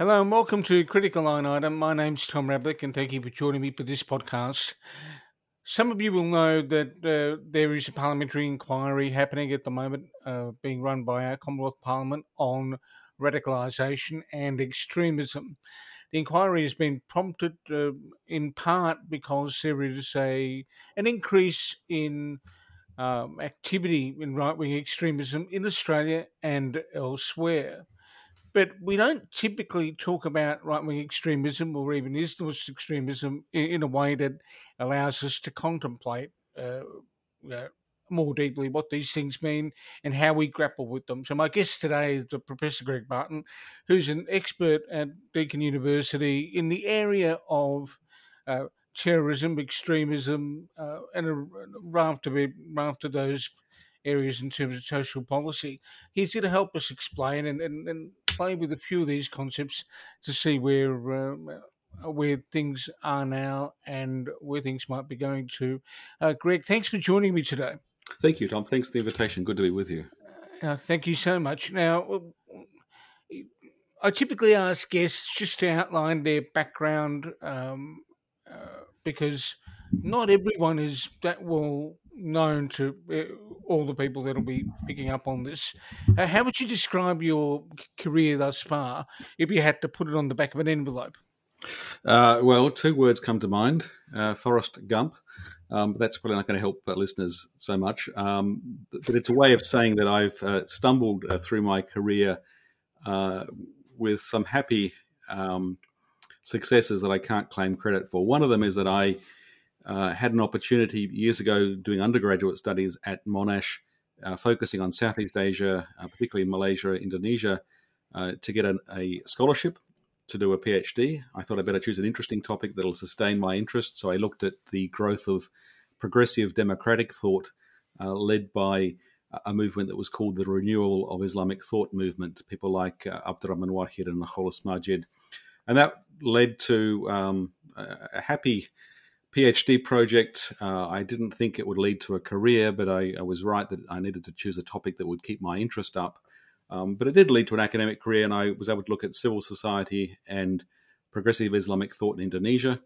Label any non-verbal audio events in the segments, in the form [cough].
Hello and welcome to Critical Line Item. My name's Tom Rablick and thank you for joining me for this podcast. Some of you will know that uh, there is a parliamentary inquiry happening at the moment, uh, being run by our Commonwealth Parliament on radicalisation and extremism. The inquiry has been prompted uh, in part because there is a an increase in um, activity in right wing extremism in Australia and elsewhere. But we don't typically talk about right wing extremism or even Islamist extremism in, in, a way that allows us to contemplate uh, uh, more deeply what these things mean and how we grapple with them. So, my guest today is Professor Greg Barton, who's an expert at Deakin University in the area of uh, terrorism, extremism, uh, and a raft of, raft of those areas in terms of social policy. He's going to help us explain and, and, and play with a few of these concepts to see where um, uh, where things are now and where things might be going to. Uh, Greg, thanks for joining me today. Thank you, Tom. Thanks for the invitation. Good to be with you. Uh, thank you so much. Now, I typically ask guests just to outline their background um, uh, because not everyone is that well known to uh, all the people that'll be picking up on this. Uh, how would you describe your career thus far if you had to put it on the back of an envelope? Uh, well, two words come to mind uh, Forrest Gump. Um, that's probably not going to help uh, listeners so much. Um, but it's a way of saying that I've uh, stumbled through my career with some happy um, successes that I can't claim credit for. One of them is that I uh, had an opportunity years ago doing undergraduate studies at Monash, uh, focusing on Southeast Asia, uh, particularly Malaysia, Indonesia, uh, to get an, a scholarship to do a PhD. I thought I'd better choose an interesting topic that'll sustain my interest. So I looked at the growth of progressive democratic thought uh, led by a movement that was called the Renewal of Islamic Thought Movement, people like uh, Abdurrahman Wahid and Kholis Majid. And that led to um, a happy PhD project. Uh, I didn't think it would lead to a career, but I, I, was right that I needed to choose a topic that would keep my interest up. Um, but it did lead to an academic career, and I was able to look at civil society and progressive Islamic thought in Indonesia.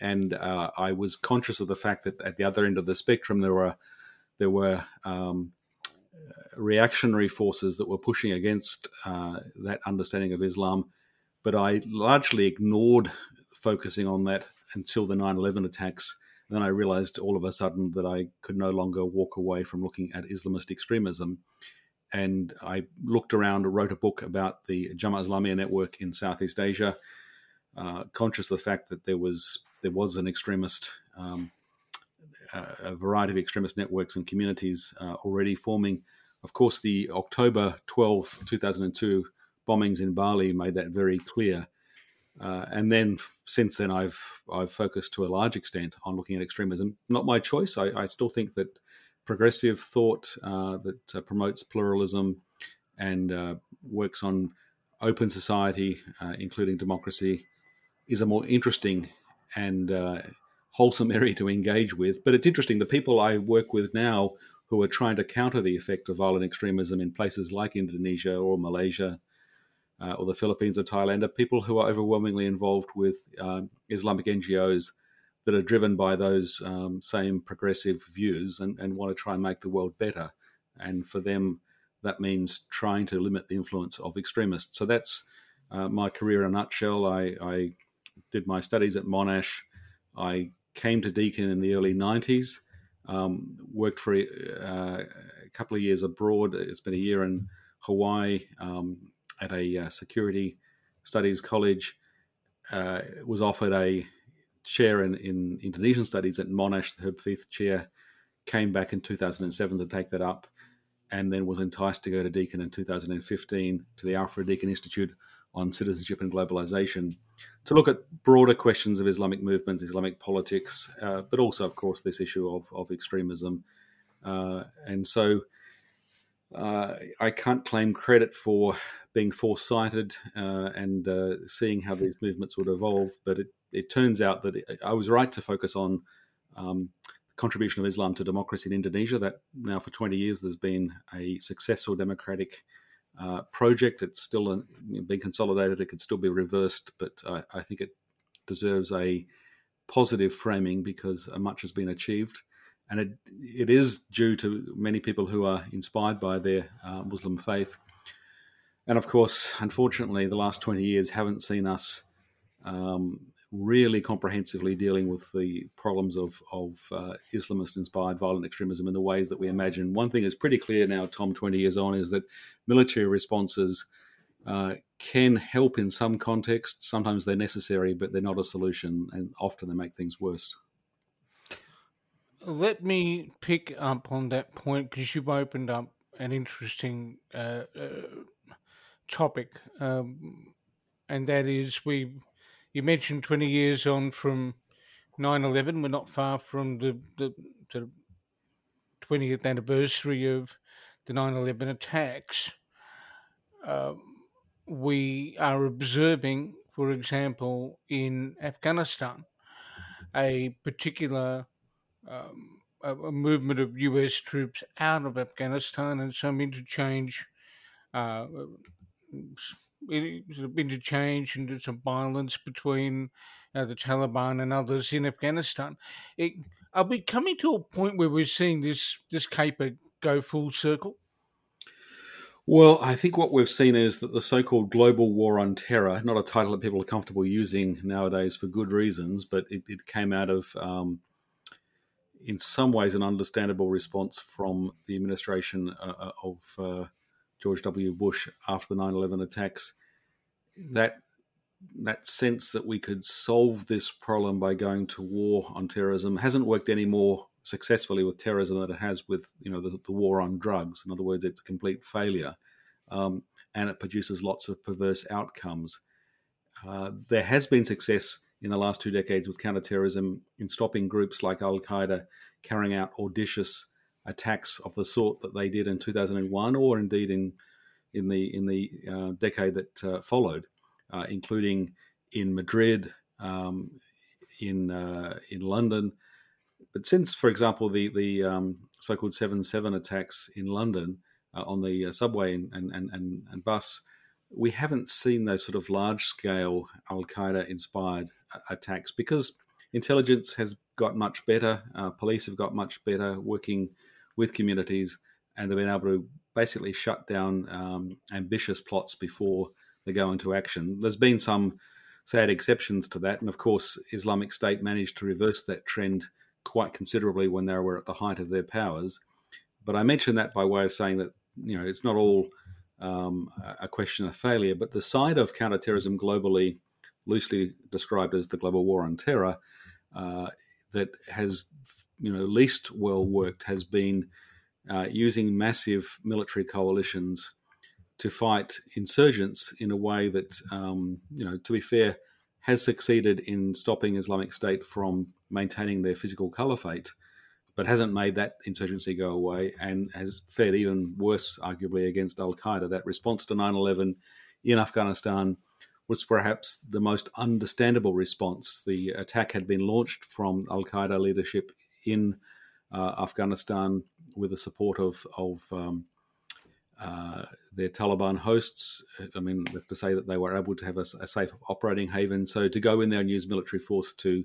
And uh, I was conscious of the fact that at the other end of the spectrum, there were there were um, reactionary forces that were pushing against uh, that understanding of Islam. But I largely ignored focusing on that until the 9 11 attacks. Then I realized all of a sudden that I could no longer walk away from looking at Islamist extremism. And I looked around, wrote a book about the Jemaah Islamiyah network in Southeast Asia, uh, conscious of the fact that there was there was an extremist, um, a variety of extremist networks and communities uh, already forming. Of course, the October 12, 2002 bombings in Bali made that very clear. Uh, and then since then, I've I've focused to a large extent on looking at extremism. Not my choice. I, I still think that progressive thought uh, that uh, promotes pluralism and uh, works on open society, uh, including democracy, is a more interesting and uh, wholesome [laughs] area to engage with. But it's interesting. The people I work with now who are trying to counter the effect of violent extremism in places like Indonesia or Malaysia uh, or the Philippines or Thailand are people who are overwhelmingly involved with uh, Islamic NGOs that are driven by those um, same progressive views and, and want to try and make the world better. And for them, that means trying to limit the influence of extremists. So that's uh, my career in a nutshell. I, I, did my studies at Monash. I came to Deakin in the early 90s, um, worked for a, uh, a, couple of years abroad. It's been a year in Hawaii, um, at a uh, security studies college, uh, was offered a chair in, in Indonesian studies at Monash, the Herb Feith chair, came back in 2007 to take that up, and then was enticed to go to Deakin in 2015 to the Alfred Deakin Institute on Citizenship and Globalization to look at broader questions of Islamic movements, Islamic politics, uh, but also, of course, this issue of, of extremism. Uh, and so uh, I can't claim credit for being foresighted uh, and uh, seeing how these movements would evolve, but it, it turns out that I was right to focus on um, the contribution of Islam to democracy in Indonesia. That now for 20 years there's been a successful democratic uh, project. It's still being consolidated. It could still be reversed, but I, I think it deserves a positive framing because much has been achieved. And it, it is due to many people who are inspired by their uh, Muslim faith. And of course, unfortunately, the last 20 years haven't seen us um, really comprehensively dealing with the problems of, of uh, Islamist inspired violent extremism in the ways that we imagine. One thing is pretty clear now, Tom, 20 years on, is that military responses uh, can help in some contexts. Sometimes they're necessary, but they're not a solution, and often they make things worse. Let me pick up on that point because you've opened up an interesting uh, uh, topic, um, and that is we. You mentioned twenty years on from 9-11. We're not far from the the, the 20th anniversary of the 9-11 attacks. Um, we are observing, for example, in Afghanistan, a particular um, a, movement of US troops out of Afghanistan and some interchange, uh, interchange and some violence between uh, the Taliban and others in Afghanistan. It, are we coming to a point where we're seeing this this caper go full circle? Well, I think what we've seen is that the so called global war on terror, not a title that people are comfortable using nowadays for good reasons, but it, it came out of, um, in some ways, an understandable response from the administration uh, uh of uh, George W. Bush after the 9 11 attacks. That that sense that we could solve this problem by going to war on terrorism hasn't worked any more successfully with terrorism than it has with you know the, the war on drugs. In other words, it's a complete failure, um, and it produces lots of perverse outcomes. Uh, there has been success in the last two decades with counterterrorism in stopping groups like Al Qaeda carrying out audacious attacks of the sort that they did in 2001, or indeed in in the in the uh, decade that uh, followed, uh, including in Madrid, um, in uh, in London, but since, for example, the the um, so-called seven seven attacks in London uh, on the uh, subway and, and, and, and bus, we haven't seen those sort of large scale Al Qaeda inspired attacks because intelligence has got much better, uh, police have got much better working with communities, and they've been able to basically shut down um, ambitious plots before they go into action. There's been some sad exceptions to that, and of course, Islamic State managed to reverse that trend quite considerably when they were at the height of their powers. But I mention that by way of saying that you know it's not all um, a question of failure, but the side of counterterrorism globally, loosely described as the global war on terror, uh, that has you know least well worked has been uh, using massive military coalitions to fight insurgents in a way that um, you know to be fair has succeeded in stopping Islamic State from maintaining their physical caliphate, but hasn't made that insurgency go away and has fared even worse, arguably, against Al Qaeda. That response to 9 11 in Afghanistan was perhaps the most understandable response. The attack had been launched from Al Qaeda leadership in uh, Afghanistan with the support of, of um, uh, their Taliban hosts. I mean, have to say that they were able to have a, a, safe operating haven. So to go in there and use military force to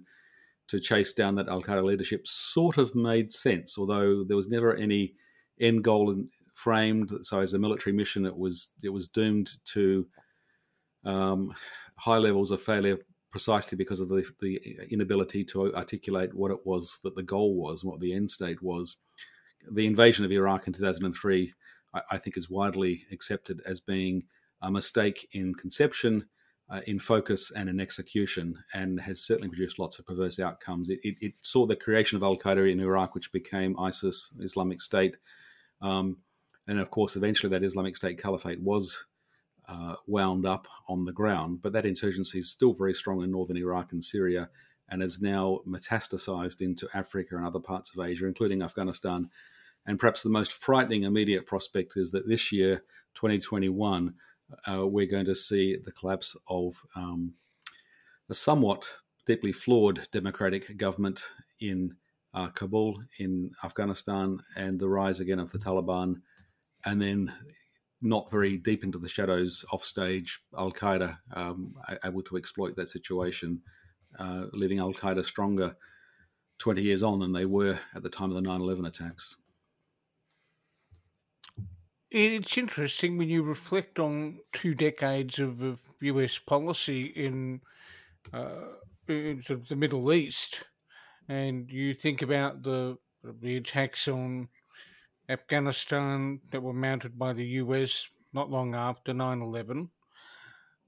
to chase down that Al Qaeda leadership sort of made sense, although there was never any end goal framed. So as a military mission, it was it was doomed to um, high levels of failure precisely because of the, the inability to articulate what it was that the goal was, what the end state was. The invasion of Iraq in 2003 I, I think is widely accepted as being a mistake in conception, uh, in focus, and in execution, and has certainly produced lots of perverse outcomes. It, it, it saw the creation of Al Qaeda in Iraq, which became ISIS, Islamic State. Um, and of course, eventually that Islamic State caliphate was uh, wound up on the ground, but that insurgency is still very strong in northern Iraq and Syria and has now metastasized into Africa and other parts of Asia, including Afghanistan and perhaps the most frightening immediate prospect is that this year, 2021, uh, we're going to see the collapse of um, a somewhat deeply flawed democratic government in uh, Kabul, in Afghanistan, and the rise again of the Taliban. And then not very deep into the shadows, offstage, Al Qaeda um, able to exploit that situation, uh, leaving Al Qaeda stronger 20 years on than they were at the time of the 9 11 attacks. It's interesting when you reflect on two decades of, of US policy in, uh, in the Middle East, and you think about the the attacks on Afghanistan that were mounted by the US not long after 9 11.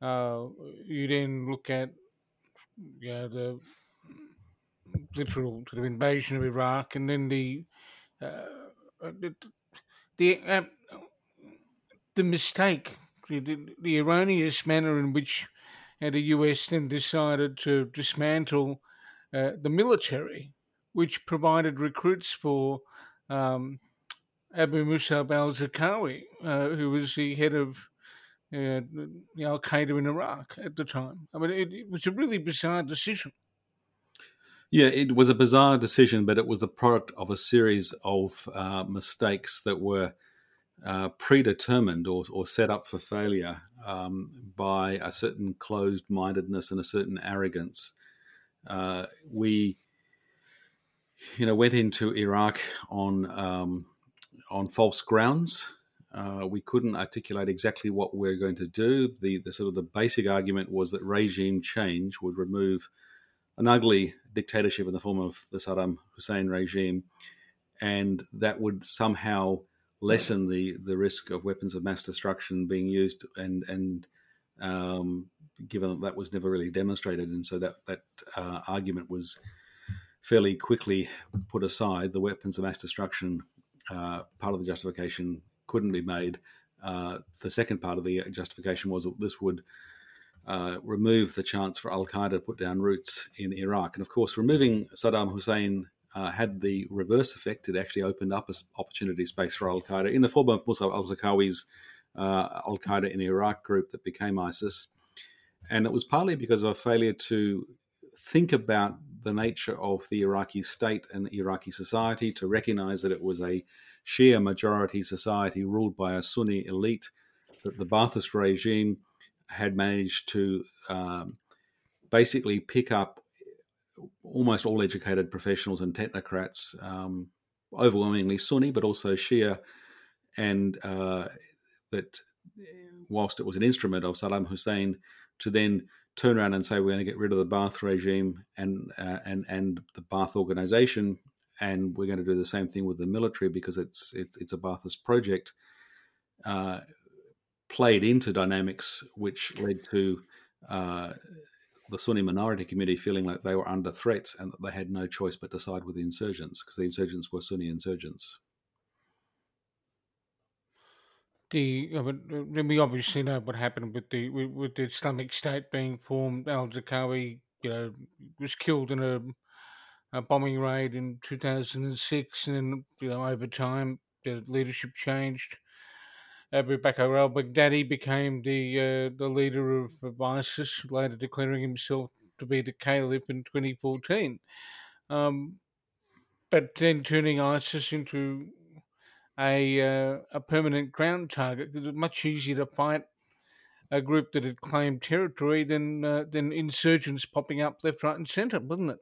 Uh, you then look at yeah, the literal sort of invasion of Iraq and then the uh, the, the, the mistake, the, the, erroneous manner in which uh, the US then decided to dismantle uh, the military, which provided recruits for um, Abu Musab al Zarqawi, uh, who was the head of uh, Al Qaeda in Iraq at the time. I mean, it, it, was a really bizarre decision. Yeah, it was a bizarre decision, but it was the product of a series of uh, mistakes that were uh, predetermined or, or, set up for failure um, by a certain closed mindedness and a certain arrogance. Uh, we, you know, went into Iraq on um, on false grounds. Uh, we couldn't articulate exactly what we're going to do. The, the sort of the basic argument was that regime change would remove an ugly dictatorship in the form of the Saddam Hussein regime, and that would somehow lessen the, the risk of weapons of mass destruction being used and and um, given that that was never really demonstrated, and so that that uh, argument was fairly quickly put aside. The weapons of mass destruction uh, part of the justification couldn't be made. Uh, the second part of the justification was that this would uh, remove the chance for Al Qaeda to put down roots in Iraq. And of course, removing Saddam Hussein uh, had the reverse effect. It actually opened up an opportunity space for Al Qaeda in the form of Musa al Zarqawi's uh, Al Qaeda in Iraq group that became ISIS. And it was partly because of a failure to think about the nature of the Iraqi state and Iraqi society, to recognize that it was a Shia majority society ruled by a Sunni elite, that the Ba'athist regime had managed to um, basically pick up almost all educated professionals and technocrats, um, overwhelmingly Sunni, but also Shia, and uh, that whilst it was an instrument of Saddam Hussein to then turn around and say we're going to get rid of the Ba'ath regime and uh, and and the Ba'ath organization, and we're going to do the same thing with the military because it's it's, it's a Ba'athist project, uh, played into dynamics which led to uh, the Sunni minority community feeling like they were under threat and that they had no choice but to side with the insurgents because the insurgents were Sunni insurgents the uh, we obviously know what happened with the with, the Islamic State being formed. Al Zarqawi, you know, was killed in a, a, bombing raid in 2006, and then you know over time the leadership changed. Abu Bakr al-Baghdadi became the uh, the leader of, of ISIS, later declaring himself to be the caliph in 2014. Um, but then turning ISIS into a uh, a permanent ground target because it was much easier to fight a group that had claimed territory than uh, than insurgents popping up left, right, and centre, wasn't it?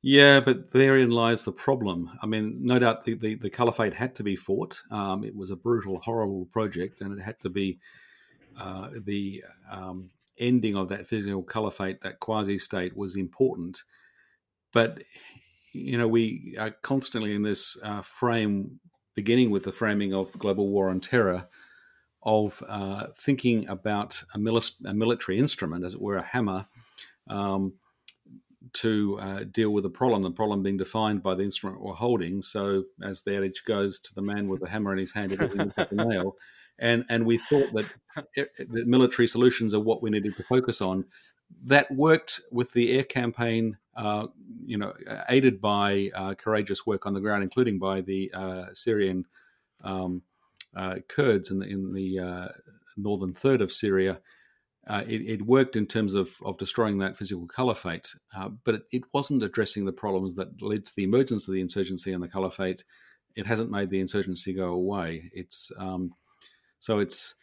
Yeah, but therein lies the problem. I mean, no doubt the, the, the caliphate had to be fought. Um, it was a brutal, horrible project, and it had to be uh, the um, ending of that physical caliphate, that quasi state, was important. But you know, we are constantly in this uh, frame beginning with the framing of global war on terror, of uh, thinking about a, mili- a, military instrument, as it were, a hammer, um, to uh, deal with the problem. The problem being defined by the instrument we're holding. So, as the adage goes, to the man with the hammer in his hand, everything is a nail. And and we thought that, that military solutions are what we needed to focus on. That worked with the air campaign uh, you know, aided by uh, courageous work on the ground, including by the uh, Syrian um, uh, Kurds in the, in the uh, northern third of Syria. It, it, worked in terms of, of destroying that physical caliphate, but it, it, wasn't addressing the problems that led to the emergence of the insurgency and the caliphate. It hasn't made the insurgency go away. It's um, So it's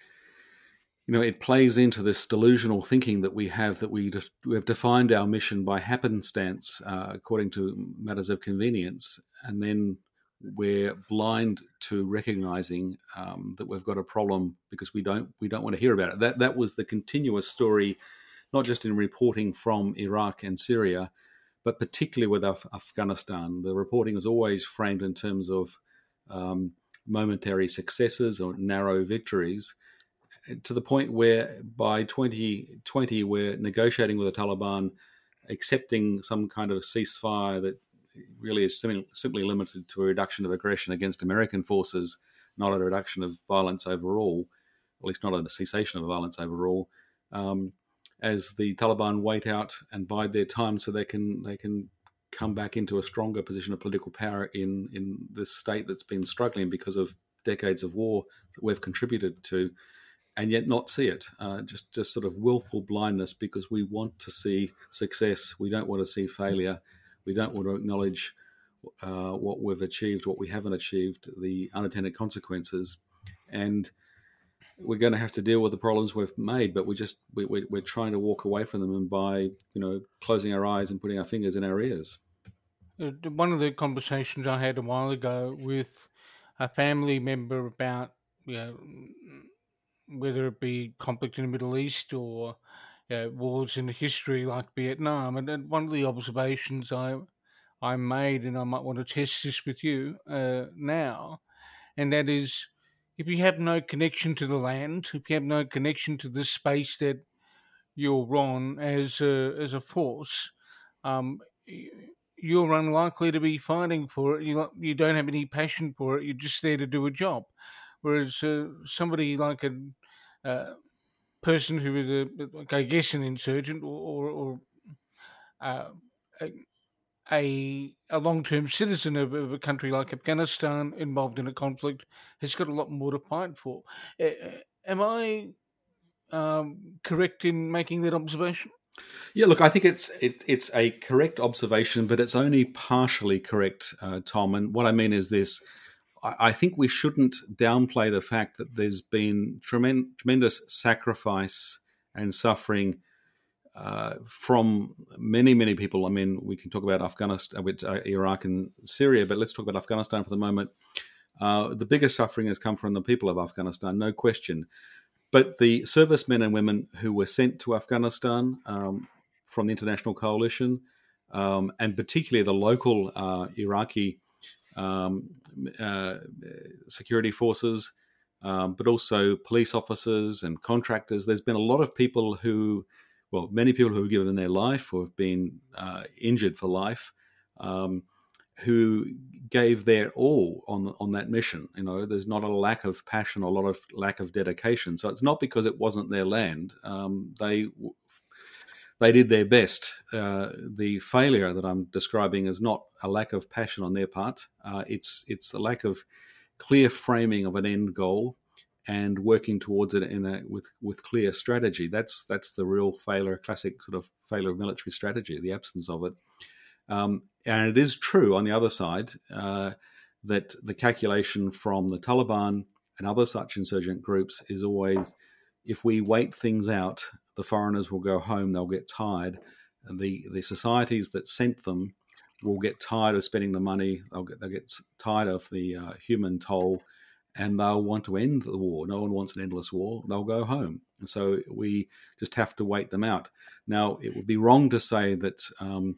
you know it plays into this delusional thinking that we have that we, def- we have defined our mission by happenstance uh, according to matters of convenience, and then we're blind to recognizing um, that we've got a problem because we don't we don't want to hear about it. That that was the continuous story, not just in reporting from Iraq and Syria, but particularly with Af- Afghanistan. The reporting is always framed in terms of um, momentary successes or narrow victories, to the point where by 2020 we're negotiating with the Taliban, accepting some kind of ceasefire that really is simply limited to a reduction of aggression against American forces, not a reduction of violence overall, at least not a cessation of violence overall. Um, as the Taliban wait out and bide their time, so they can they can come back into a stronger position of political power in in this state that's been struggling because of decades of war that we've contributed to, and yet not see it. Uh, just just sort of willful blindness because we want to see success, we don't want to see failure, we don't want to acknowledge uh, what we've achieved, what we haven't achieved, the unintended consequences, and we're going to have to deal with the problems we've made. But we just we, we, we're trying to walk away from them and by you know closing our eyes and putting our fingers in our ears. Uh, one of the conversations I had a while ago with a family member about you know whether it be conflict in the Middle East or know, wars in history like Vietnam. And, and one of the observations I I made, and I might want to test this with you uh, now, and that is, if you have no connection to the land, if you have no connection to the space that you're on as a as a force, um, you're unlikely to be fighting for it. You you don't have any passion for it. You're just there to do a job. Whereas uh, somebody like a uh, person who is a, I guess, an insurgent or, or, or uh, a, a long term citizen of, of, a country like Afghanistan involved in a conflict has got a lot more to fight for. Uh, am I um, correct in making that observation? Yeah, look, I think it's it, it's a correct observation, but it's only partially correct, uh, Tom. And what I mean is this: I, think we shouldn't downplay the fact that there's been tremendous, sacrifice and suffering uh, from many, many people. I mean, we can talk about Afghanistan, with uh, Iraq and Syria, but let's talk about Afghanistan for the moment. Uh, the biggest suffering has come from the people of Afghanistan, no question. But the servicemen and women who were sent to Afghanistan um, from the international coalition, um, and particularly the local uh, Iraqi um, uh, security forces, um, but also police officers and contractors. There's been a lot of people who, well, many people who have given their life or have been uh, injured for life. Um, who gave their all on on that mission. You know, there's not a lack of passion, a lot of lack of dedication. So it's not because it wasn't their land. Um, they they did their best. Uh, the failure that I'm describing is not a lack of passion on their part. Uh, it's it's a lack of clear framing of an end goal and working towards it in a with with clear strategy. That's that's the real failure, classic sort of failure of military strategy, the absence of it. Um, and it is true on the other side uh, that the calculation from the Taliban and other such insurgent groups is always if we wait things out, the foreigners will go home, they'll get tired. The, the societies that sent them will get tired of spending the money, they'll get, they'll get tired of the uh, human toll, and they'll want to end the war. No one wants an endless war. They'll go home. And so we just have to wait them out. Now, it would be wrong to say that um,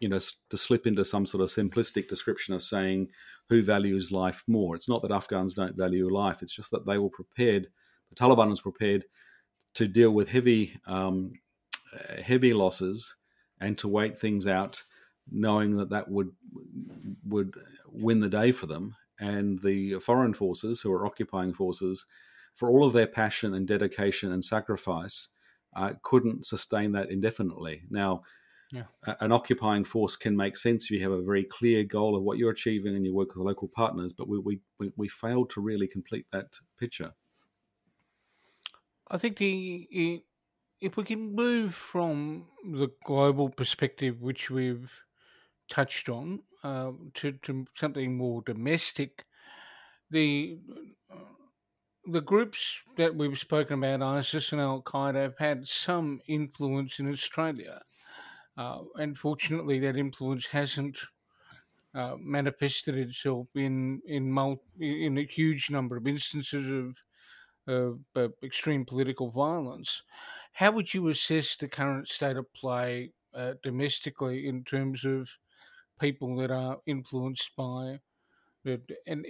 you know, to slip into some sort of simplistic description of saying who values life more. It's not that Afghans don't value life. It's just that they were prepared. The Taliban was prepared to deal with heavy, um, heavy losses and to wait things out, knowing that that would would win the day for them. And the foreign forces, who are occupying forces, for all of their passion and dedication and sacrifice, uh, couldn't sustain that indefinitely. Now yeah. An occupying force can make sense if you have a very clear goal of what you're achieving and you work with local partners, but we, we, we, we failed to really complete that picture. I think the if we can move from the global perspective, which we've touched on, uh, to, to something more domestic, the the groups that we've spoken about, ISIS and Al Qaeda, have had some influence in Australia. Uh, unfortunately, that influence hasn't uh, manifested itself in in, multi, in a huge number of instances of, of extreme political violence. How would you assess the current state of play uh, domestically in terms of people that are influenced by an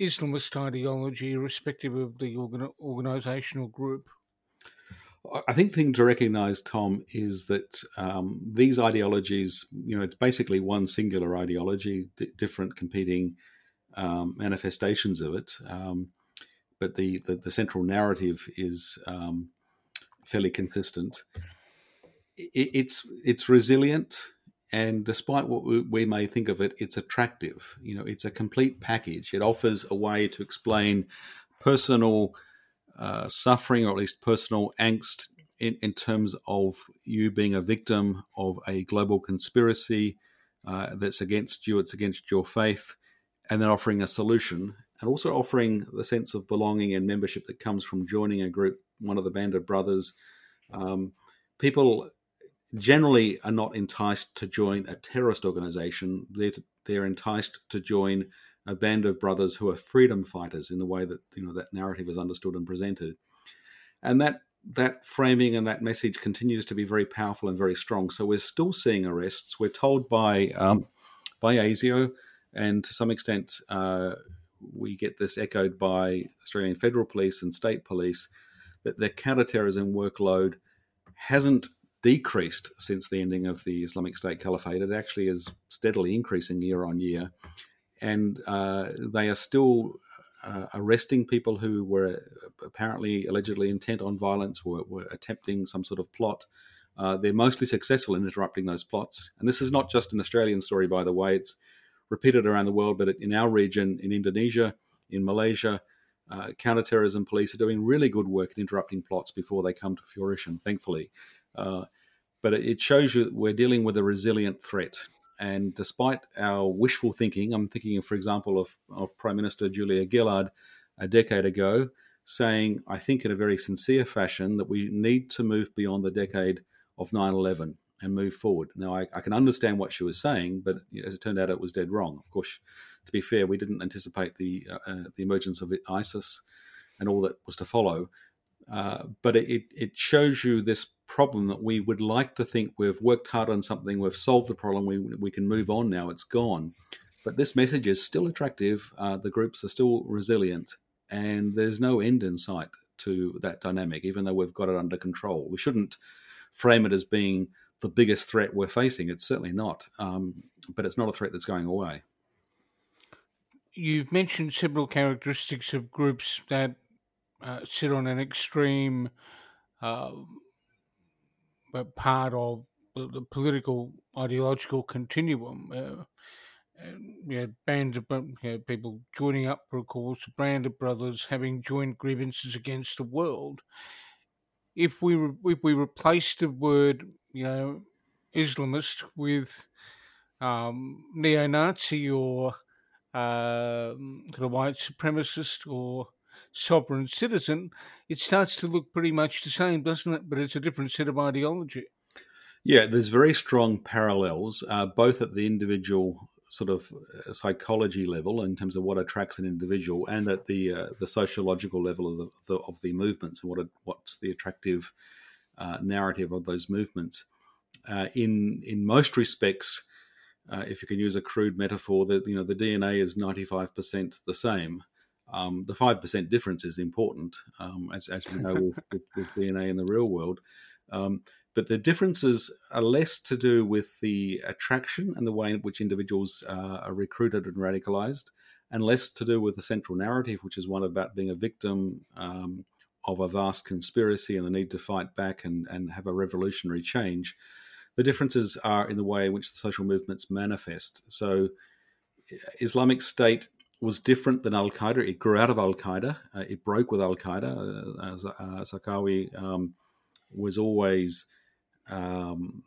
Islamist ideology, irrespective of the organ- organizational group? I think the thing to recognize, Tom, is that um, these ideologies, you know, it's basically one singular ideology, d- different competing um, manifestations of it. Um, but the, the, the, central narrative is um, fairly consistent. It, it's, it's resilient and despite what we may think of it, it's attractive. You know, it's a complete package. It offers a way to explain personal uh, suffering, or at least personal angst, in, in terms of you being a victim of a global conspiracy uh, that's against you, it's against your faith, and then offering a solution, and also offering the sense of belonging and membership that comes from joining a group, one of the Band of Brothers. Um, people generally are not enticed to join a terrorist organization. They're, they're enticed to join a band of brothers who are freedom fighters in the way that you know that narrative is understood and presented, and that that framing and that message continues to be very powerful and very strong. So we're still seeing arrests. We're told by um, by ASIO, and to some extent, uh, we get this echoed by Australian Federal Police and State Police that their counterterrorism workload hasn't decreased since the ending of the Islamic State Caliphate. It actually is steadily increasing year on year. And uh, they are still uh, arresting people who were apparently allegedly intent on violence, were, were attempting some sort of plot. Uh, they're mostly successful in interrupting those plots. And this is not just an Australian story, by the way, it's repeated around the world, but in our region, in Indonesia, in Malaysia, uh, counterterrorism police are doing really good work in interrupting plots before they come to fruition, thankfully. Uh, but it shows you that we're dealing with a resilient threat. And despite our wishful thinking, I'm thinking, for example, of, of Prime Minister Julia Gillard a decade ago saying, I think in a very sincere fashion, that we need to move beyond the decade of 9 11 and move forward. Now, I, I, can understand what she was saying, but as it turned out, it was dead wrong. Of course, to be fair, we didn't anticipate the uh, uh the emergence of ISIS and all that was to follow. Uh, but it, it shows you this problem that we would like to think we've worked hard on something, we've solved the problem, we, we can move on now, it's gone. But this message is still attractive, uh, the groups are still resilient, and there's no end in sight to that dynamic, even though we've got it under control. We shouldn't frame it as being the biggest threat we're facing. It's certainly not, um, but it's not a threat that's going away. You've mentioned several characteristics of groups that uh, sit on an extreme uh, part of the political ideological continuum. Uh, bands of know, people joining up for a cause, Band of Brothers having joint grievances against the world. If we re- if we replace the word, you know, Islamist with um, neo-Nazi or uh, kind of white supremacist or sovereign citizen, it starts to look pretty much the same, doesn't it? But it's a different set of ideology. Yeah, there's very strong parallels, uh, both at the individual sort of uh, psychology level in terms of what attracts an individual, and at the uh, the sociological level of the, the, of the movements and what what's the attractive uh, narrative of those movements. Uh, in in most respects, uh, if you can use a crude metaphor, that you know the DNA is ninety five percent the same. Um, the five percent difference is important, um, as, as we know with, [laughs] with, with, DNA in the real world. Um, but the differences are less to do with the attraction and the way in which individuals uh, are recruited and radicalized, and less to do with the central narrative, which is one about being a victim um, of a vast conspiracy and the need to fight back and, and have a revolutionary change. The differences are in the way in which the social movements manifest. So, Islamic State was different than Al Qaeda. It grew out of Al Qaeda. Uh, it broke with Al Qaeda. Uh, uh, Zarqawi um, was always um,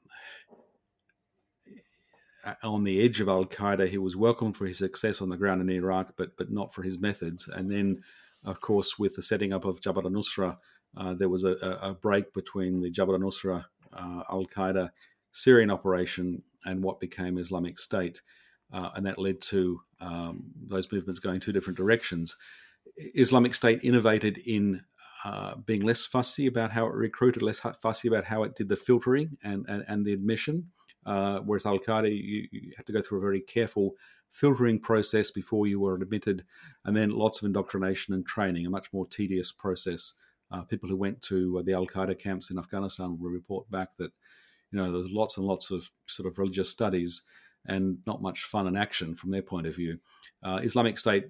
on the edge of Al Qaeda. He was welcomed for his success on the ground in Iraq, but but not for his methods. And then of course, with the setting up of Jabhat al-Nusra, uh, there was a, a, break between the Jabhat al-Nusra uh, Al-Qaeda Syrian operation and what became Islamic State. Uh, and that led to um, those movements going two different directions. Islamic State innovated in uh, being less fussy about how it recruited, less fussy about how it did the filtering and, and, and the admission. Uh, whereas Al Qaeda, you, you, had to go through a very careful filtering process before you were admitted, and then lots of indoctrination and training, a much more tedious process. Uh, people who went to uh, the Al Qaeda camps in Afghanistan will report back that you know there's lots and lots of sort of religious studies and not much fun and action from their point of view. Uh, Islamic State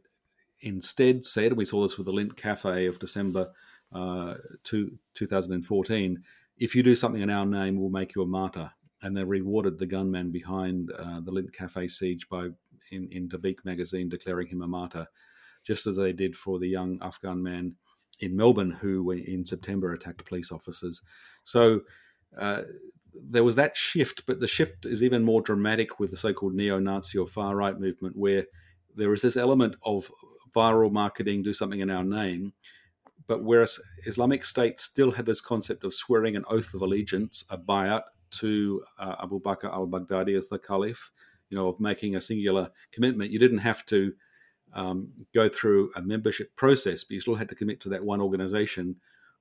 instead said, we saw this with the Lindt Cafe of December uh, to 2014, if you do something in our name, we'll make you a martyr. And they rewarded the gunman behind uh, the Lindt Cafe siege by, in, in Dabiq magazine, declaring him a martyr, just as they did for the young Afghan man in Melbourne who, in September, attacked police officers. So uh, there was that shift, but the shift is even more dramatic with the so-called neo-Nazi or far-right movement, where there is this element of viral marketing, do something in our name, but whereas Islamic State still had this concept of swearing an oath of allegiance, a bayat to uh, Abu Bakr al-Baghdadi as the caliph, you know, of making a singular commitment, you didn't have to um, go through a membership process, but you still had to commit to that one organization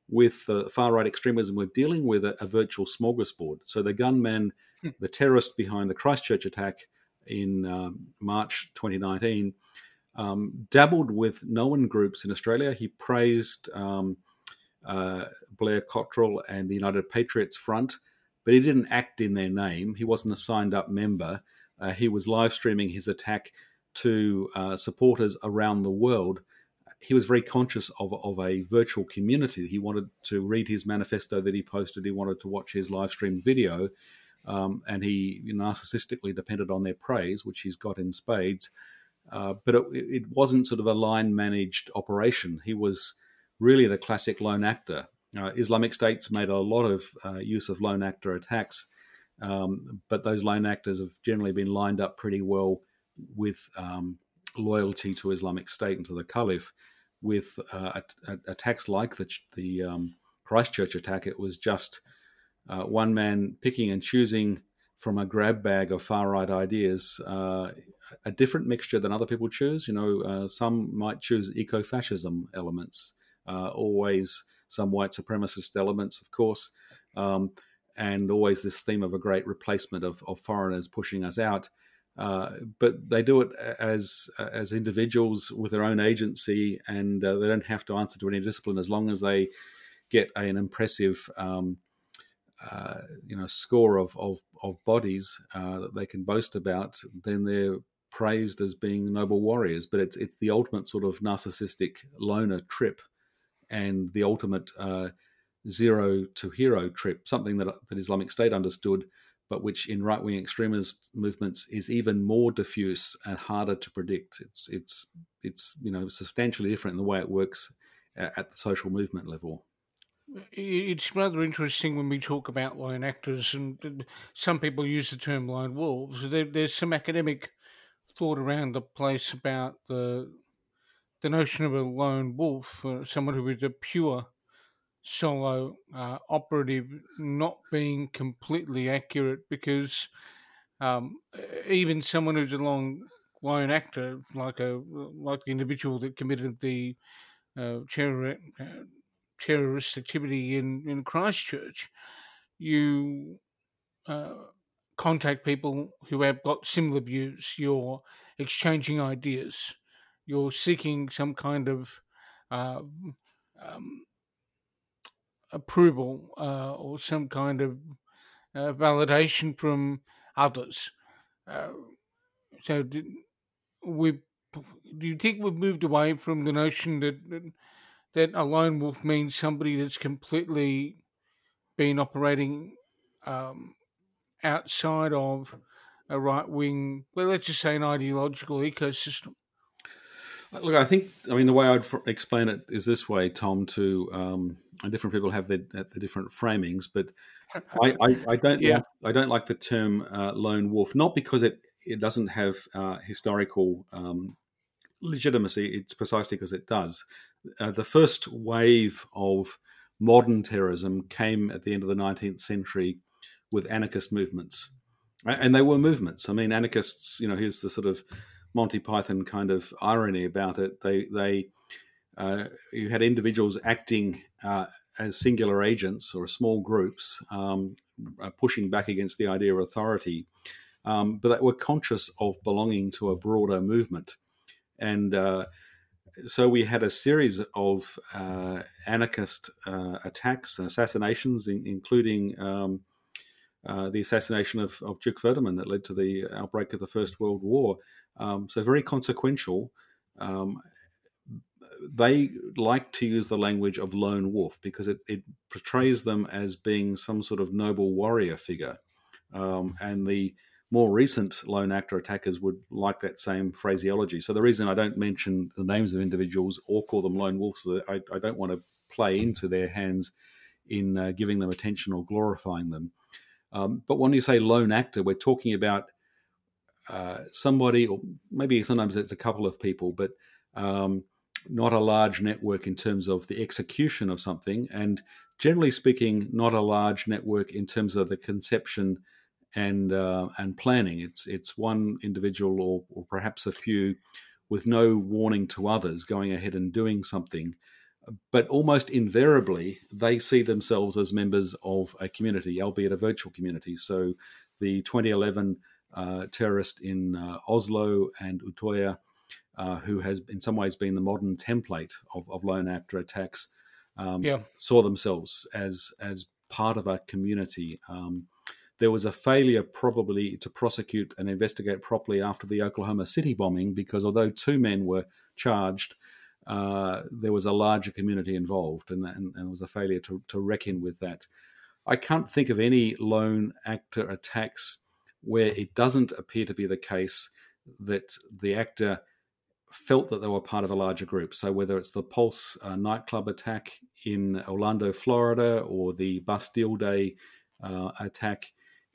with uh, far right extremism, we're dealing with a, a, virtual smorgasbord. So the gunman, hmm. the terrorist behind the Christchurch attack in um, March 2019, um, dabbled with known groups in Australia. He praised um, uh, Blair Cottrell and the United Patriots Front, but he didn't act in their name. He wasn't a signed up member. Uh, he was live streaming his attack to uh, supporters around the world he was very conscious of, of a virtual community. He wanted to read his manifesto that he posted. He wanted to watch his live stream video. Um, and he narcissistically depended on their praise, which he's got in spades. Uh, but it, it, wasn't sort of a line managed operation. He was really the classic lone actor. Uh, Islamic States made a lot of uh, use of lone actor attacks, um, but those lone actors have generally been lined up pretty well with um, loyalty to Islamic State and to the Caliph with uh, attacks like the, the um, Christchurch attack. It was just uh, one man picking and choosing from a grab bag of far right ideas, uh, a different mixture than other people choose. You know, uh, some might choose eco fascism elements, uh, always some white supremacist elements, of course. Um, and always this theme of a great replacement of, of foreigners pushing us out. Uh, but they do it as as individuals with their own agency, and uh, they don't have to answer to any discipline as long as they get an impressive, um, uh, you know, score of of, of bodies uh, that they can boast about. Then they're praised as being noble warriors. But it's it's the ultimate sort of narcissistic loner trip, and the ultimate uh, zero to hero trip. Something that that Islamic State understood but which in right wing extremist movements is even more diffuse and harder to predict. It's it's it's you know substantially different in the way it works at the social movement level. It's rather interesting when we talk about lone actors, and some people use the term lone wolves. There, there's some academic thought around the place about the the notion of a lone wolf, uh, someone who is a pure solo uh, operative not being completely accurate because um, even someone who's a long lone actor, like a like the individual that committed the uh, terror, uh, terrorist activity in in Christchurch, you uh, contact people who have got similar views. You're exchanging ideas. You're seeking some kind of uh, um, approval uh, or some kind of uh, validation from others. Uh, so, did we do you think we've moved away from the notion that that a lone wolf means somebody that's completely been operating um, outside of a right wing, well, let's just say an ideological ecosystem? Look, I think I mean the way I'd explain it is this way, Tom. To um, different people have their, their different framings, but [laughs] I, I, I don't yeah. like, I don't like the term uh, lone wolf, not because it it doesn't have uh, historical um, legitimacy, it's precisely because it does. Uh, the first wave of modern terrorism came at the end of the 19th century with anarchist movements. And they were movements. I mean, anarchists, you know, here's the sort of Monty Python kind of irony about it. They, they, uh, you had individuals acting uh, as singular agents or small groups, um, uh, pushing back against the idea of authority, um, but they were conscious of belonging to a broader movement. And uh, so we had a series of uh, anarchist uh, attacks and assassinations, in, including um, the assassination of, of, Duke Ferdinand that led to the outbreak of the First World War. Um, so very consequential. Um, they like to use the language of lone wolf because it, it portrays them as being some sort of noble warrior figure. Um, and the more recent lone actor attackers would like that same phraseology. So the reason I don't mention the names of individuals or call them lone wolves, I, I don't want to play into their hands in uh, giving them attention or glorifying them. Um, but when you say lone actor, we're talking about uh, somebody, or maybe sometimes it's a couple of people, but um, not a large network in terms of the execution of something, and generally speaking, not a large network in terms of the conception and uh, and planning. It's it's one individual or, or perhaps a few with no warning to others going ahead and doing something. But almost invariably, they see themselves as members of a community, albeit a virtual community. So, the 2011 uh, terrorist in uh, Oslo and Utøya, uh, who has in some ways been the modern template of, of lone actor attacks, um, yeah. saw themselves as as part of a community. Um, there was a failure probably to prosecute and investigate properly after the Oklahoma City bombing because although two men were charged, uh, there was a larger community involved, and, and, and there was a failure to, to reckon with that. I can't think of any lone actor attacks where it doesn't appear to be the case that the actor felt that they were part of a larger group. So whether it's the Pulse uh, nightclub attack in Orlando, Florida, or the Bastille Day uh, attack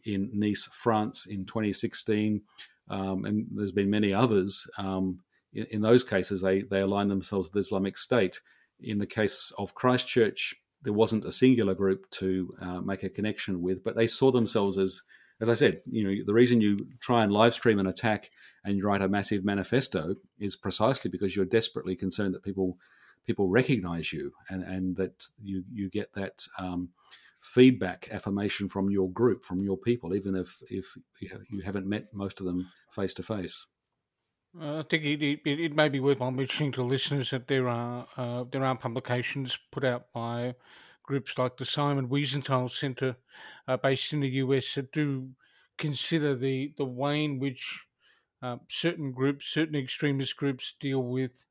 in Nice, France in 2016, um, and there's been many others. Um, in, in, those cases, they, they align themselves with Islamic State. In the case of Christchurch, there wasn't a singular group to uh, make a connection with, but they saw themselves as, as I said, you know, the reason you try and live stream an attack and you write a massive manifesto is precisely because you're desperately concerned that people people recognize you and, and that you you get that um, feedback affirmation from your group, from your people, even if if you haven't met most of them face to face. I think it, it, it, may be worthwhile mentioning to listeners that there are uh, there are publications put out by groups like the Simon Wiesenthal Center, uh, based in the US, that do consider the the way in which uh, certain groups, certain extremist groups, deal with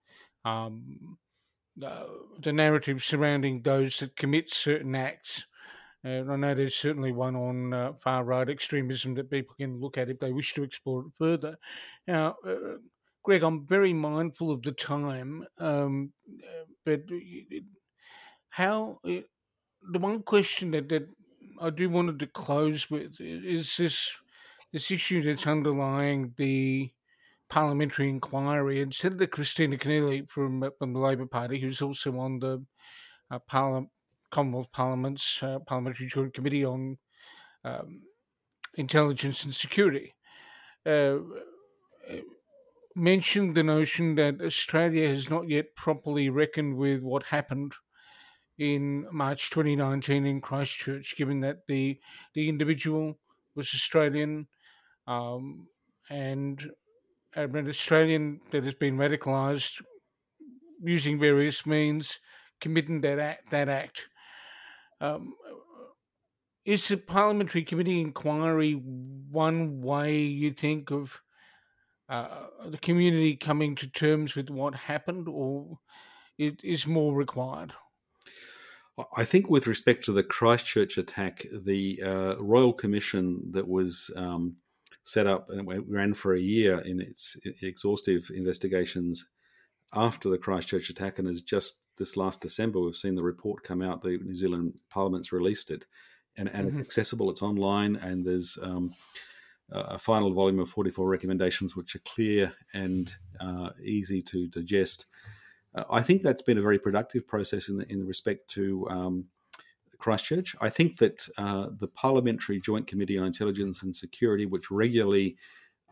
um, uh, the narrative surrounding those that commit certain acts uh, I know there's certainly one on uh, far right extremism that people can look at if they wish to explore it further. Now, uh, Greg, I'm very mindful of the time, um, uh, but how the one question that, that I do wanted to close with is this this issue that's underlying the parliamentary inquiry. And Senator Kristina Keneally from, from the Labor Party, who's also on the uh, Commonwealth Parliament's uh, Parliamentary Joint Committee on um, Intelligence and Security, uh, mentioned the notion that Australia has not yet properly reckoned with what happened in March 2019 in Christchurch, given that the the individual was Australian um, and an Australian that has been radicalised using various means committing that act, that act. Um, is the parliamentary committee inquiry one way you think of uh, the community coming to terms with what happened, or it is more required? I think, with respect to the Christchurch attack, the uh, Royal Commission that was um, set up and ran for a year in its exhaustive investigations after the Christchurch attack and has just this last December, we've seen the report come out. The New Zealand Parliament's released it, and, and mm-hmm. it's accessible. It's online, and there's um, a final volume of 44 recommendations, which are clear and uh, easy to digest. Uh, I think that's been a very productive process in, the, in respect to um, Christchurch. I think that uh, the Parliamentary Joint Committee on Intelligence and Security, which regularly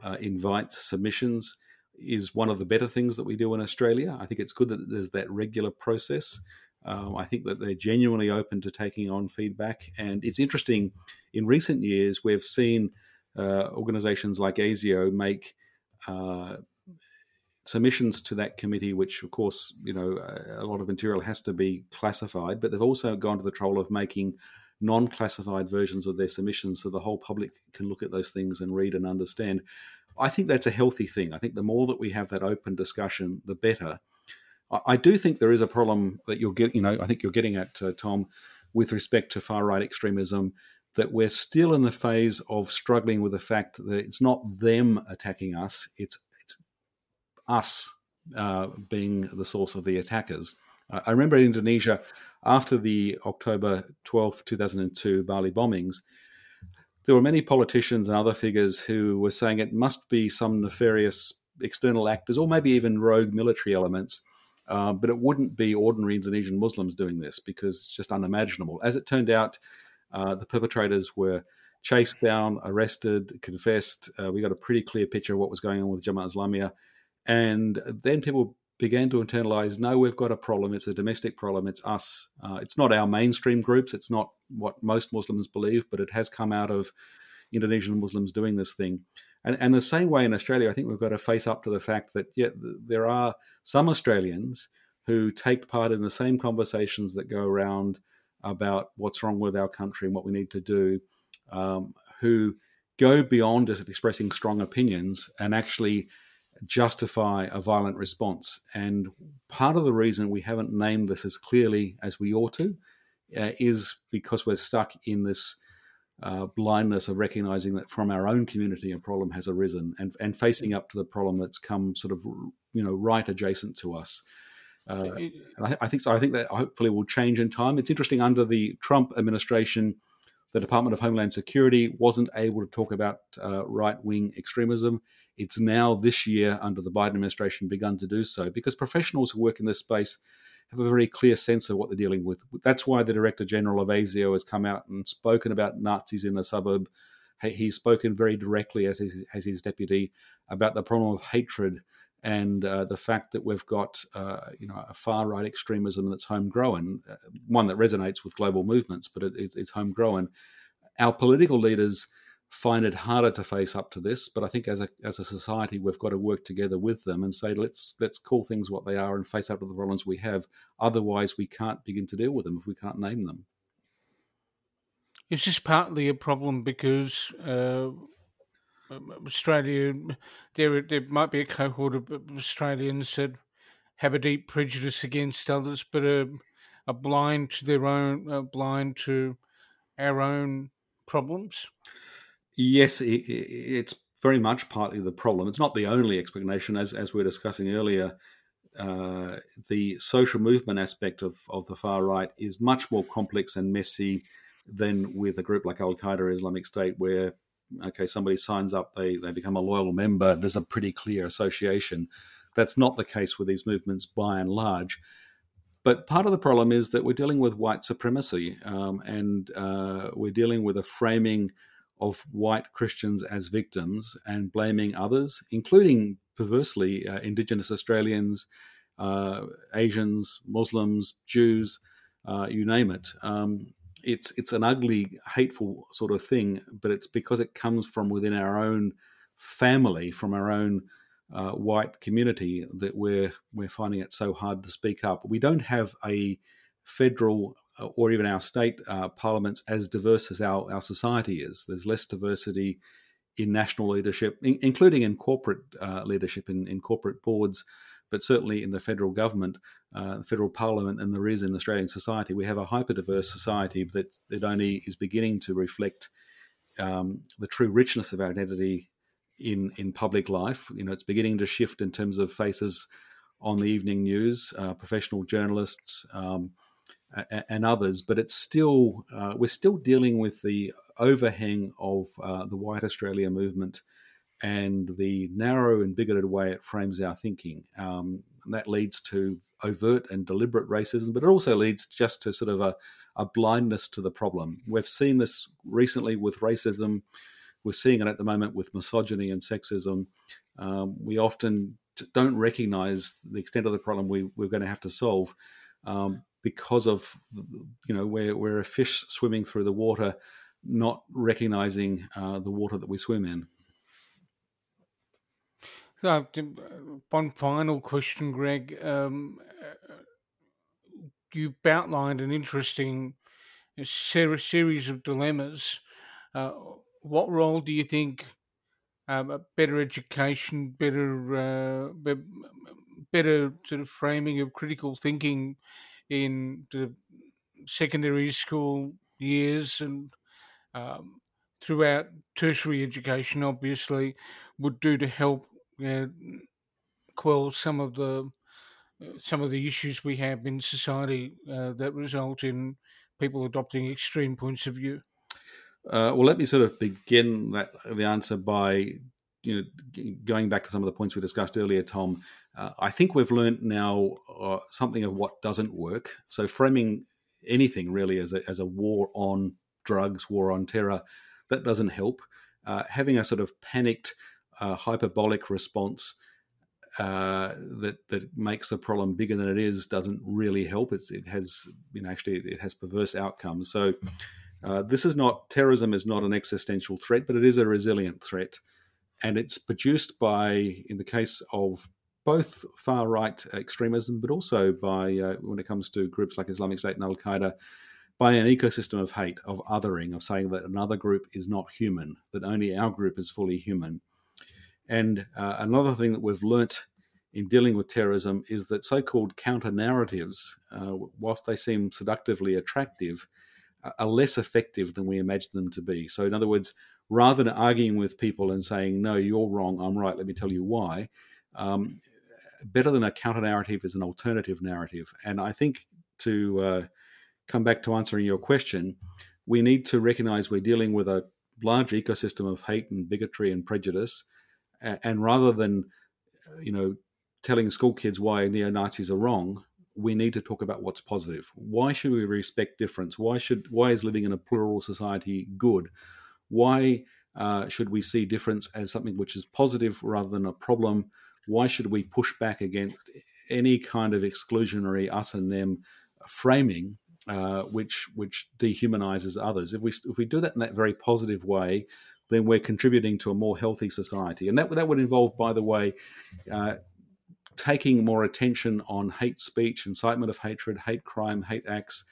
uh, invites submissions, is one of the better things that we do in Australia. I think it's good that there's that regular process. Um, I think that they're genuinely open to taking on feedback. And it's interesting, in recent years, we've seen uh, organizations like ASIO make uh, submissions to that committee, which, of course, you know, a lot of material has to be classified, but they've also gone to the trouble of making non classified versions of their submissions so the whole public can look at those things and read and understand. I think that's a healthy thing. I think the more that we have that open discussion, the better. I, do think there is a problem that you're getting, you know, I think you're getting at, uh, Tom, with respect to far right extremism, that we're still in the phase of struggling with the fact that it's not them attacking us, it's us uh, being the source of the attackers. I remember in Indonesia, after the October 12th, 2002 Bali bombings, there were many politicians and other figures who were saying it must be some nefarious external actors or maybe even rogue military elements. Uh, but it wouldn't be ordinary Indonesian Muslims doing this because it's just unimaginable. As it turned out, uh, the perpetrators were chased down, arrested, confessed. Uh, we got a pretty clear picture of what was going on with Jemaah Islamiyah. And then people began to internalize no, we've got a problem. It's a domestic problem. It's us. Uh, it's not our mainstream groups. It's not what most Muslims believe, but it has come out of Indonesian Muslims doing this thing. And, and the same way in Australia, I think we've got to face up to the fact that, yeah, there are some Australians who take part in the same conversations that go around about what's wrong with our country and what we need to do, um, who go beyond just expressing strong opinions and actually justify a violent response. And part of the reason we haven't named this as clearly as we ought to uh, is because we're stuck in this uh, blindness of recognizing that from our own community a problem has arisen and, and facing up to the problem that's come sort of you know right adjacent to us. Uh, I, I, think so. I think that hopefully will change in time. It's interesting under the Trump administration, the Department of Homeland Security wasn't able to talk about uh, right wing extremism. It's now this year under the Biden administration begun to do so because professionals who work in this space have a very clear sense of what they're dealing with. That's why the Director General of ASIO has come out and spoken about Nazis in the suburb. He's spoken very directly as his, as his deputy about the problem of hatred and uh, the fact that we've got uh, you know a far right extremism that's homegrown, uh, one that resonates with global movements, but it, it's homegrown. Our political leaders find it harder to face up to this. But I think as a as a society, we've got to work together with them and say let's let's call things what they are and face up to the problems we have. Otherwise, we can't begin to deal with them if we can't name them. Is this partly a problem because uh, Australia, there there might be a cohort of Australians that have a deep prejudice against others, but are, are blind to their own, blind to our own problems. Yes, it, it's very much partly the problem. It's not the only explanation, as as we were discussing earlier. Uh, the social movement aspect of, of the far right is much more complex and messy than with a group like Al Qaeda or Islamic State, where okay, somebody signs up, they they become a loyal member. There's a pretty clear association. That's not the case with these movements by and large. But part of the problem is that we're dealing with white supremacy, um, and uh, we're dealing with a framing of white Christians as victims and blaming others, including perversely uh, Indigenous Australians, uh, Asians, Muslims, Jews, uh, you name it. Um, it's it's an ugly, hateful sort of thing, but it's because it comes from within our own family, from our own uh, white community, that we're we're finding it so hard to speak up. We don't have a federal or even our state uh, parliaments as diverse as our, our society is. There's less diversity in national leadership, in, including in corporate uh, leadership, in, in, corporate boards, but certainly in the federal government, uh, the federal parliament, than there is in Australian society. We have a hyper diverse society that, that only is beginning to reflect um, the true richness of our identity in, in public life. You know, it's beginning to shift in terms of faces on the evening news, uh, professional journalists. Um, and others, but it's still uh, we're still dealing with the overhang of uh, the White Australia movement and the narrow and bigoted way it frames our thinking. Um, that leads to overt and deliberate racism, but it also leads just to sort of a, a blindness to the problem. We've seen this recently with racism. We're seeing it at the moment with misogyny and sexism. Um, we often don't recognize the extent of the problem we, we're going to have to solve um, because of, you know, we're, we're a fish swimming through the water, not recognizing uh, the water that we swim in. So, one final question, Greg. Um, uh, you've outlined an interesting series of dilemmas. Uh, what role do you think um, better education, better, uh, better sort of framing of critical thinking in the secondary school years and um, throughout tertiary education, obviously, would do to help uh, quell some of the uh, some of the issues we have in society uh, that result in people adopting extreme points of view? Uh, well, let me sort of begin that, the answer by you know going back to some of the points we discussed earlier, Tom. Uh, I think we've learned now uh, something of what doesn't work. So framing anything really as a, as a war on drugs, war on terror, that doesn't help. having a sort of panicked uh, hyperbolic response uh, that that makes the problem bigger than it is doesn't really help. It's, it has you know actually it has perverse outcomes. So uh, this is not terrorism is not an existential threat, but it is a resilient threat, and it's produced by in the case of both far right extremism, but also by uh, when it comes to groups like Islamic State and Al Qaeda. By an ecosystem of hate, of othering, of saying that another group is not human, that only our group is fully human, and uh, another thing that we've learnt in dealing with terrorism is that so called counter narratives, uh, whilst they seem seductively attractive, are less effective than we imagine them to be. So, in other words, rather than arguing with people and saying, no, you're wrong, I'm right, let me tell you why, um, better than a counter narrative is an alternative narrative. And I think to uh, come back to answering your question, we need to recognize we're dealing with a large ecosystem of hate and bigotry and prejudice and rather than you know telling school kids why neo Nazis are wrong, we need to talk about what's positive. Why should we respect difference? Why should why is living in a plural society good? Why uh, should we see difference as something which is positive rather than a problem? Why should we push back against any kind of exclusionary us and them framing, uh, which which dehumanizes others? If we if we do that in that very positive way, then we're contributing to a more healthy society. And that, that would involve, by the way, uh, taking more attention on hate speech, incitement of hatred, hate crime, hate acts.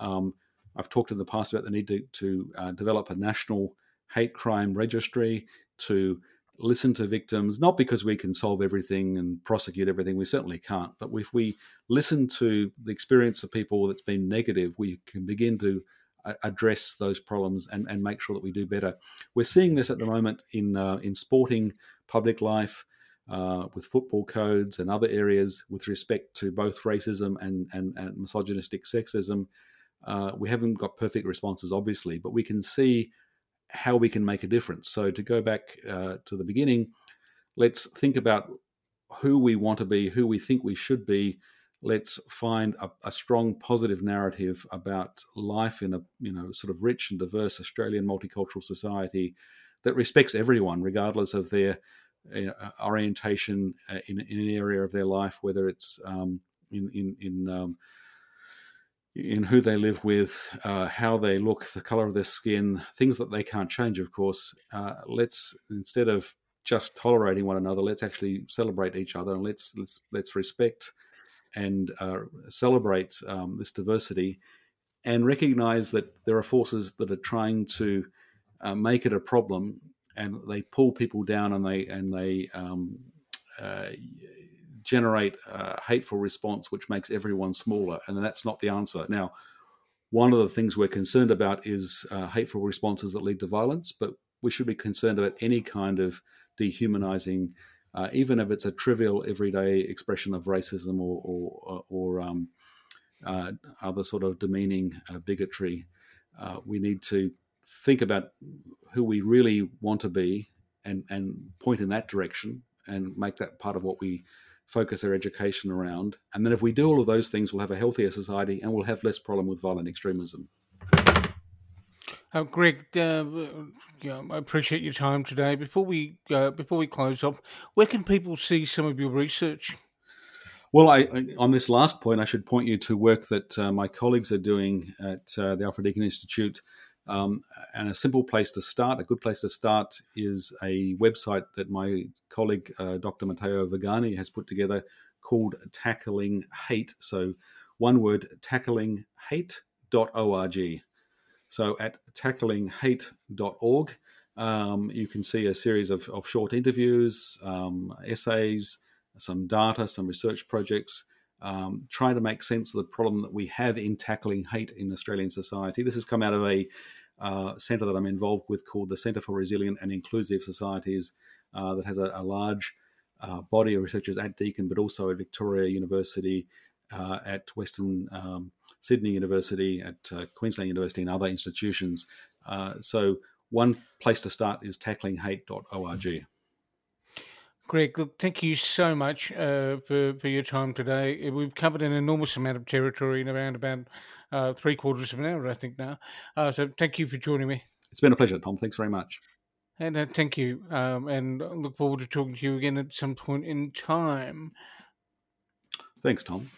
Um, I've talked in the past about the need to, to uh, develop a national hate crime registry to listen to victims, not because we can solve everything and prosecute everything, we certainly can't, but if we listen to the experience of people that's been negative, we can begin to address those problems and, and make sure that we do better. We're seeing this at the moment in uh, in sporting public life. Uh, with football codes and other areas with respect to both racism and, and, and misogynistic sexism. Uh, we haven't got perfect responses, obviously, but we can see how we can make a difference. So, to go back uh, to the beginning, let's think about who we want to be, who we think we should be, let's find a, a, strong positive narrative about life in a you know sort of rich and diverse Australian multicultural society that respects everyone regardless of their uh, orientation uh, in, in, an area of their life, whether it's um, in in in, um, in who they live with, uh, how they look, the color of their skin, things that they can't change, of course. Uh, let's instead of just tolerating one another, let's actually celebrate each other and let's let's let's respect and uh, celebrate um, this diversity and recognize that there are forces that are trying to uh, make it a problem and they pull people down and they and they um, uh, generate a hateful response which makes everyone smaller and that's not the answer now one of the things we're concerned about is uh, hateful responses that lead to violence but we should be concerned about any kind of dehumanizing uh, even if it's a trivial, everyday expression of racism or or, or um, uh, other sort of demeaning uh, bigotry. Uh, we need to think about who we really want to be and, and point in that direction and make that part of what we focus our education around. And then if we do all of those things, we'll have a healthier society and we'll have less problem with violent extremism. Uh, Greg, uh, yeah, I appreciate your time today. Before we uh, before we close up, where can people see some of your research? Well, I, on this last point, I should point you to work that uh, my colleagues are doing at uh, the Alfred Deakin Institute. Um, and a simple place to start, a good place to start, is a website that my colleague, uh, Dr. Matteo Vergani, has put together called Tackling Hate. So, one word, tacklinghate.org. So, at tacklinghate.org, um, you can see a series of, of short interviews, um, essays, some data, some research projects, um, trying to make sense of the problem that we have in tackling hate in Australian society. This has come out of a uh, centre that I'm involved with called the Centre for Resilient and Inclusive Societies, uh, that has a, a large uh, body of researchers at Deakin, but also at Victoria University, uh, at Western um, Sydney University, at uh, Queensland University, and other institutions. So, one place to start is tacklinghate.org. Greg, look, thank you so much uh, for for your time today. Uh, we've covered an enormous amount of territory in around about uh, three quarters of an hour, I think now. Uh, so thank you for joining me. It's been a pleasure, Tom. Thanks very much. And uh, thank you, um, and look forward to talking to you again at some point in time. Thanks, Tom.